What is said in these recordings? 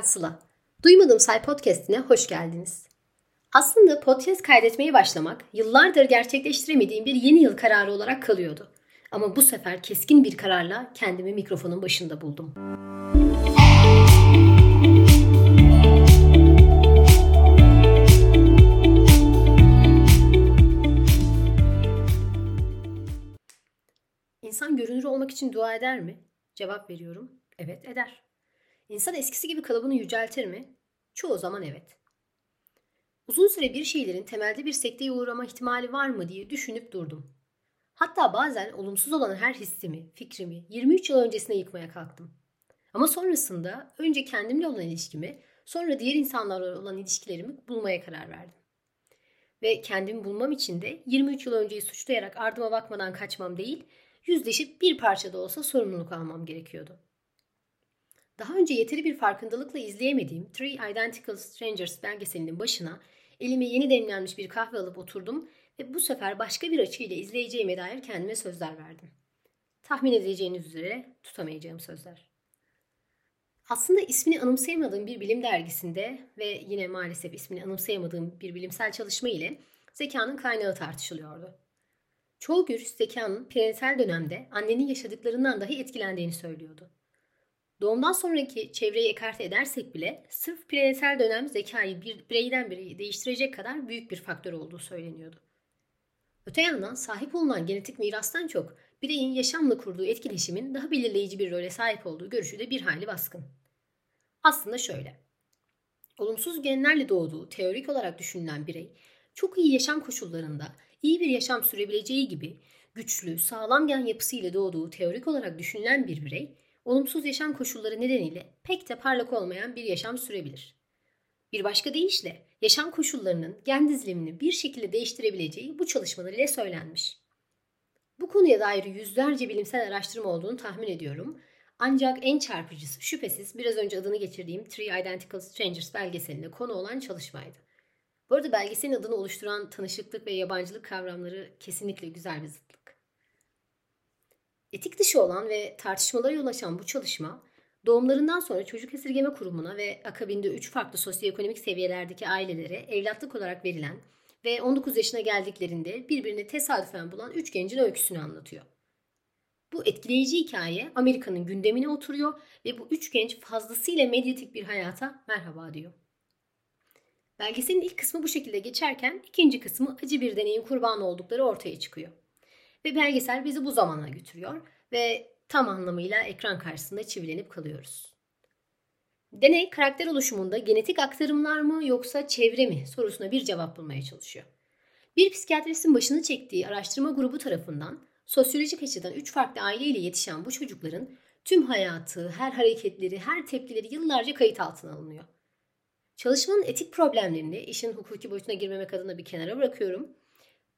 ben Sıla. Duymadım Say Podcast'ine hoş geldiniz. Aslında podcast kaydetmeye başlamak yıllardır gerçekleştiremediğim bir yeni yıl kararı olarak kalıyordu. Ama bu sefer keskin bir kararla kendimi mikrofonun başında buldum. İnsan görünür olmak için dua eder mi? Cevap veriyorum. Evet eder. İnsan eskisi gibi kalıbını yüceltir mi? Çoğu zaman evet. Uzun süre bir şeylerin temelde bir sekteye uğrama ihtimali var mı diye düşünüp durdum. Hatta bazen olumsuz olan her hissimi, fikrimi 23 yıl öncesine yıkmaya kalktım. Ama sonrasında önce kendimle olan ilişkimi, sonra diğer insanlarla olan ilişkilerimi bulmaya karar verdim. Ve kendimi bulmam için de 23 yıl önceyi suçlayarak ardıma bakmadan kaçmam değil, yüzleşip bir parça da olsa sorumluluk almam gerekiyordu. Daha önce yeteri bir farkındalıkla izleyemediğim Three Identical Strangers belgeselinin başına elime yeni demlenmiş bir kahve alıp oturdum ve bu sefer başka bir açıyla izleyeceğime dair kendime sözler verdim. Tahmin edeceğiniz üzere tutamayacağım sözler. Aslında ismini anımsayamadığım bir bilim dergisinde ve yine maalesef ismini anımsayamadığım bir bilimsel çalışma ile zekanın kaynağı tartışılıyordu. Çoğu görüş zekanın prenatal dönemde annenin yaşadıklarından dahi etkilendiğini söylüyordu. Doğumdan sonraki çevreyi ekarte edersek bile sırf prenatal dönem zekayı bir bireyden bireye değiştirecek kadar büyük bir faktör olduğu söyleniyordu. Öte yandan sahip olunan genetik mirastan çok bireyin yaşamla kurduğu etkileşimin daha belirleyici bir role sahip olduğu görüşü de bir hayli baskın. Aslında şöyle. Olumsuz genlerle doğduğu teorik olarak düşünülen birey çok iyi yaşam koşullarında iyi bir yaşam sürebileceği gibi güçlü, sağlam gen yapısıyla doğduğu teorik olarak düşünülen bir birey olumsuz yaşam koşulları nedeniyle pek de parlak olmayan bir yaşam sürebilir. Bir başka deyişle yaşam koşullarının gen dizilimini bir şekilde değiştirebileceği bu çalışmalar ile söylenmiş. Bu konuya dair yüzlerce bilimsel araştırma olduğunu tahmin ediyorum. Ancak en çarpıcısı şüphesiz biraz önce adını geçirdiğim Three Identical Strangers belgeselinde konu olan çalışmaydı. Bu arada belgeselin adını oluşturan tanışıklık ve yabancılık kavramları kesinlikle güzel bir zıtlık. Etik dışı olan ve tartışmalara yol açan bu çalışma, doğumlarından sonra çocuk esirgeme kurumuna ve akabinde 3 farklı sosyoekonomik seviyelerdeki ailelere evlatlık olarak verilen ve 19 yaşına geldiklerinde birbirini tesadüfen bulan 3 gencin öyküsünü anlatıyor. Bu etkileyici hikaye Amerika'nın gündemine oturuyor ve bu üç genç fazlasıyla medyatik bir hayata merhaba diyor. Belgeselin ilk kısmı bu şekilde geçerken ikinci kısmı acı bir deneyin kurbanı oldukları ortaya çıkıyor. Ve belgesel bizi bu zamana götürüyor ve tam anlamıyla ekran karşısında çivilenip kalıyoruz. Deney karakter oluşumunda genetik aktarımlar mı yoksa çevre mi sorusuna bir cevap bulmaya çalışıyor. Bir psikiyatristin başını çektiği araştırma grubu tarafından sosyolojik açıdan üç farklı aileyle yetişen bu çocukların tüm hayatı, her hareketleri, her tepkileri yıllarca kayıt altına alınıyor. Çalışmanın etik problemlerini işin hukuki boyutuna girmemek adına bir kenara bırakıyorum.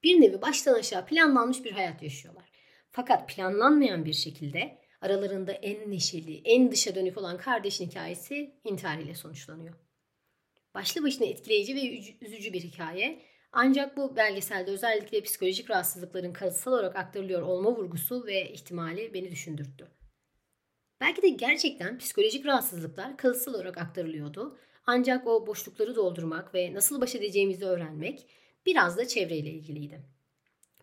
Bir nevi baştan aşağı planlanmış bir hayat yaşıyorlar. Fakat planlanmayan bir şekilde aralarında en neşeli, en dışa dönük olan kardeşin hikayesi intihar ile sonuçlanıyor. Başlı başına etkileyici ve üzücü bir hikaye. Ancak bu belgeselde özellikle psikolojik rahatsızlıkların kalıtsal olarak aktarılıyor olma vurgusu ve ihtimali beni düşündürttü. Belki de gerçekten psikolojik rahatsızlıklar kalıtsal olarak aktarılıyordu ancak o boşlukları doldurmak ve nasıl baş edeceğimizi öğrenmek biraz da çevreyle ilgiliydi.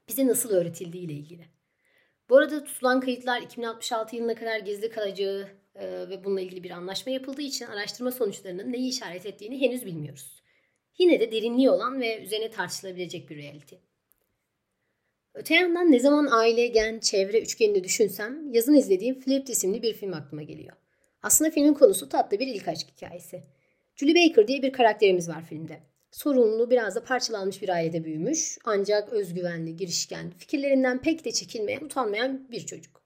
Bize nasıl öğretildiği ile ilgili. Bu arada tutulan kayıtlar 2066 yılına kadar gizli kalacağı e, ve bununla ilgili bir anlaşma yapıldığı için araştırma sonuçlarının neyi işaret ettiğini henüz bilmiyoruz. Yine de derinliği olan ve üzerine tartışılabilecek bir reality. Öte yandan ne zaman aile, gen, çevre üçgenini düşünsem yazın izlediğim Flipped isimli bir film aklıma geliyor. Aslında filmin konusu tatlı bir ilk aşk hikayesi. Julie Baker diye bir karakterimiz var filmde. Sorunlu, biraz da parçalanmış bir ailede büyümüş ancak özgüvenli, girişken, fikirlerinden pek de çekinmeyen, utanmayan bir çocuk.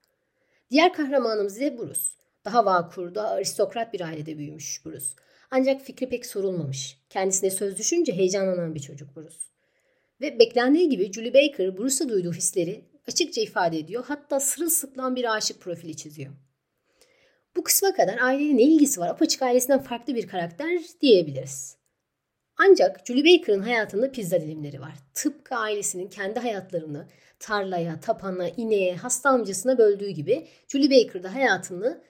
Diğer kahramanımız ise Bruce. Daha vakur, daha aristokrat bir ailede büyümüş Bruce. Ancak fikri pek sorulmamış. Kendisine söz düşünce heyecanlanan bir çocuk Bruce. Ve beklendiği gibi Julie Baker Bruce'a duyduğu hisleri açıkça ifade ediyor. Hatta sırılsıklam bir aşık profili çiziyor. Bu kısma kadar aileyle ne ilgisi var apaçık ailesinden farklı bir karakter diyebiliriz. Ancak Julie Baker'ın hayatında pizza dilimleri var. Tıpkı ailesinin kendi hayatlarını tarlaya, tapana, ineğe, hasta amcasına böldüğü gibi Julie Baker da hayatını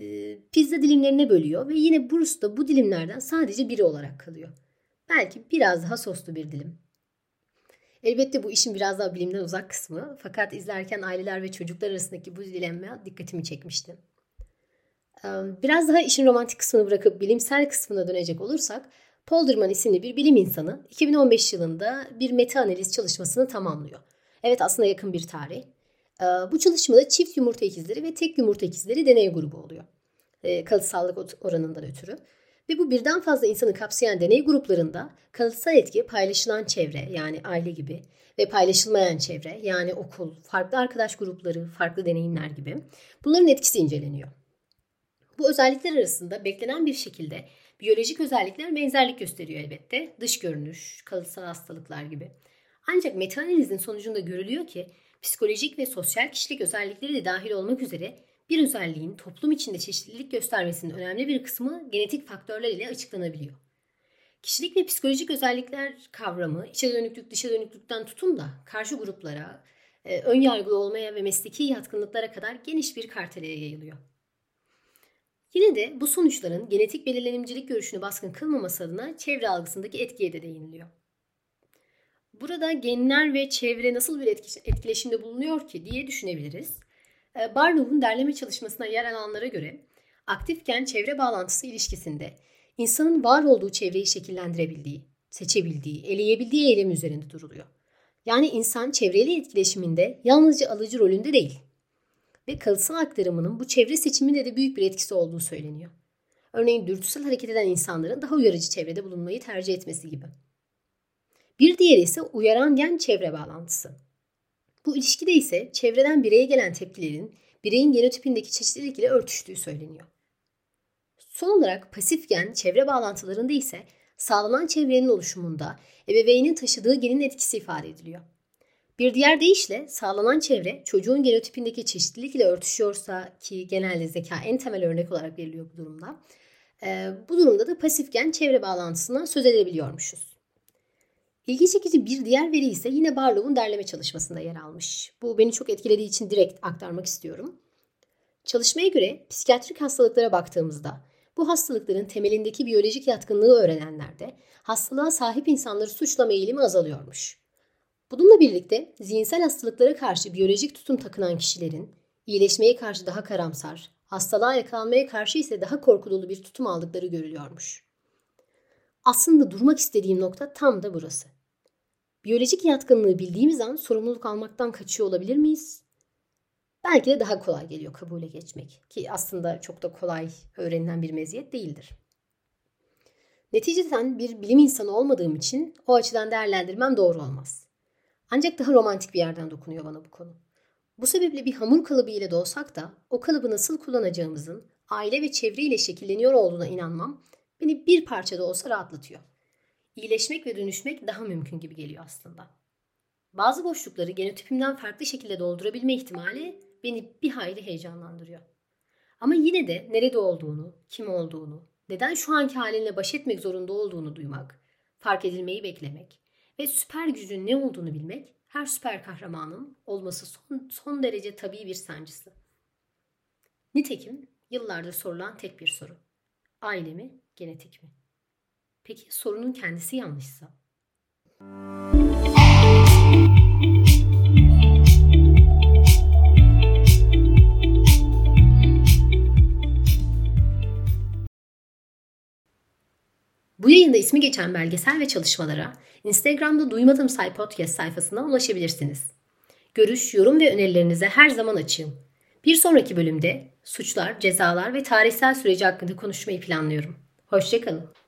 e, pizza dilimlerine bölüyor ve yine Bruce da bu dilimlerden sadece biri olarak kalıyor. Belki biraz daha soslu bir dilim. Elbette bu işin biraz daha bilimden uzak kısmı fakat izlerken aileler ve çocuklar arasındaki bu dilemma dikkatimi çekmişti. Biraz daha işin romantik kısmını bırakıp bilimsel kısmına dönecek olursak Polderman isimli bir bilim insanı 2015 yılında bir meta analiz çalışmasını tamamlıyor. Evet aslında yakın bir tarih. Bu çalışmada çift yumurta ikizleri ve tek yumurta ikizleri deney grubu oluyor. Kalıtsallık oranından ötürü. Ve bu birden fazla insanı kapsayan deney gruplarında kalıtsal etki paylaşılan çevre yani aile gibi ve paylaşılmayan çevre yani okul, farklı arkadaş grupları, farklı deneyimler gibi bunların etkisi inceleniyor. Bu özellikler arasında beklenen bir şekilde biyolojik özellikler benzerlik gösteriyor elbette. Dış görünüş, kalıtsal hastalıklar gibi. Ancak metaanalizin sonucunda görülüyor ki psikolojik ve sosyal kişilik özellikleri de dahil olmak üzere bir özelliğin toplum içinde çeşitlilik göstermesinin önemli bir kısmı genetik faktörler ile açıklanabiliyor. Kişilik ve psikolojik özellikler kavramı içe dönüklük dışa dönüklükten tutun da karşı gruplara, e, ön yargılı olmaya ve mesleki yatkınlıklara kadar geniş bir karteleye yayılıyor. Yine de bu sonuçların genetik belirlenimcilik görüşünü baskın kılmaması adına çevre algısındaki etkiye de değiniliyor. Burada genler ve çevre nasıl bir etkileşimde bulunuyor ki diye düşünebiliriz. Ee, Barlow'un derleme çalışmasına yer alanlara göre aktif gen çevre bağlantısı ilişkisinde insanın var olduğu çevreyi şekillendirebildiği, seçebildiği, eleyebildiği eylem üzerinde duruluyor. Yani insan çevreyle etkileşiminde yalnızca alıcı rolünde değil. Ve kalıtsal aktarımının bu çevre seçiminde de büyük bir etkisi olduğu söyleniyor. Örneğin dürtüsel hareket eden insanların daha uyarıcı çevrede bulunmayı tercih etmesi gibi. Bir diğeri ise uyaran gen çevre bağlantısı. Bu ilişkide ise çevreden bireye gelen tepkilerin bireyin genotipindeki çeşitlilik ile örtüştüğü söyleniyor. Son olarak pasif gen çevre bağlantılarında ise sağlanan çevrenin oluşumunda ebeveynin taşıdığı genin etkisi ifade ediliyor. Bir diğer deyişle sağlanan çevre çocuğun genotipindeki çeşitlilik ile örtüşüyorsa ki genelde zeka en temel örnek olarak veriliyor bu durumda. E, bu durumda da pasif gen çevre bağlantısından söz edebiliyormuşuz. İlgi çekici bir diğer veri ise yine Barlow'un derleme çalışmasında yer almış. Bu beni çok etkilediği için direkt aktarmak istiyorum. Çalışmaya göre psikiyatrik hastalıklara baktığımızda bu hastalıkların temelindeki biyolojik yatkınlığı öğrenenlerde hastalığa sahip insanları suçlama eğilimi azalıyormuş. Bununla birlikte zihinsel hastalıklara karşı biyolojik tutum takınan kişilerin iyileşmeye karşı daha karamsar, hastalığa yakalanmaya karşı ise daha korku bir tutum aldıkları görülüyormuş. Aslında durmak istediğim nokta tam da burası. Biyolojik yatkınlığı bildiğimiz an sorumluluk almaktan kaçıyor olabilir miyiz? Belki de daha kolay geliyor kabule geçmek ki aslında çok da kolay öğrenilen bir meziyet değildir. Neticeden bir bilim insanı olmadığım için o açıdan değerlendirmem doğru olmaz. Ancak daha romantik bir yerden dokunuyor bana bu konu. Bu sebeple bir hamur kalıbı ile doğsak da o kalıbı nasıl kullanacağımızın aile ve çevre şekilleniyor olduğuna inanmam beni bir parça da olsa rahatlatıyor. İyileşmek ve dönüşmek daha mümkün gibi geliyor aslında. Bazı boşlukları genotipimden farklı şekilde doldurabilme ihtimali beni bir hayli heyecanlandırıyor. Ama yine de nerede olduğunu, kim olduğunu, neden şu anki halinle baş etmek zorunda olduğunu duymak, fark edilmeyi beklemek ve süper gücün ne olduğunu bilmek her süper kahramanın olması son, son derece tabii bir sancısı. Nitekim yıllardır sorulan tek bir soru. Aile mi, genetik mi? Peki sorunun kendisi yanlışsa? Bu geçen belgesel ve çalışmalara Instagram'da Duymadım Say Podcast sayfasından ulaşabilirsiniz. Görüş, yorum ve önerilerinize her zaman açığım. Bir sonraki bölümde suçlar, cezalar ve tarihsel süreci hakkında konuşmayı planlıyorum. Hoşçakalın.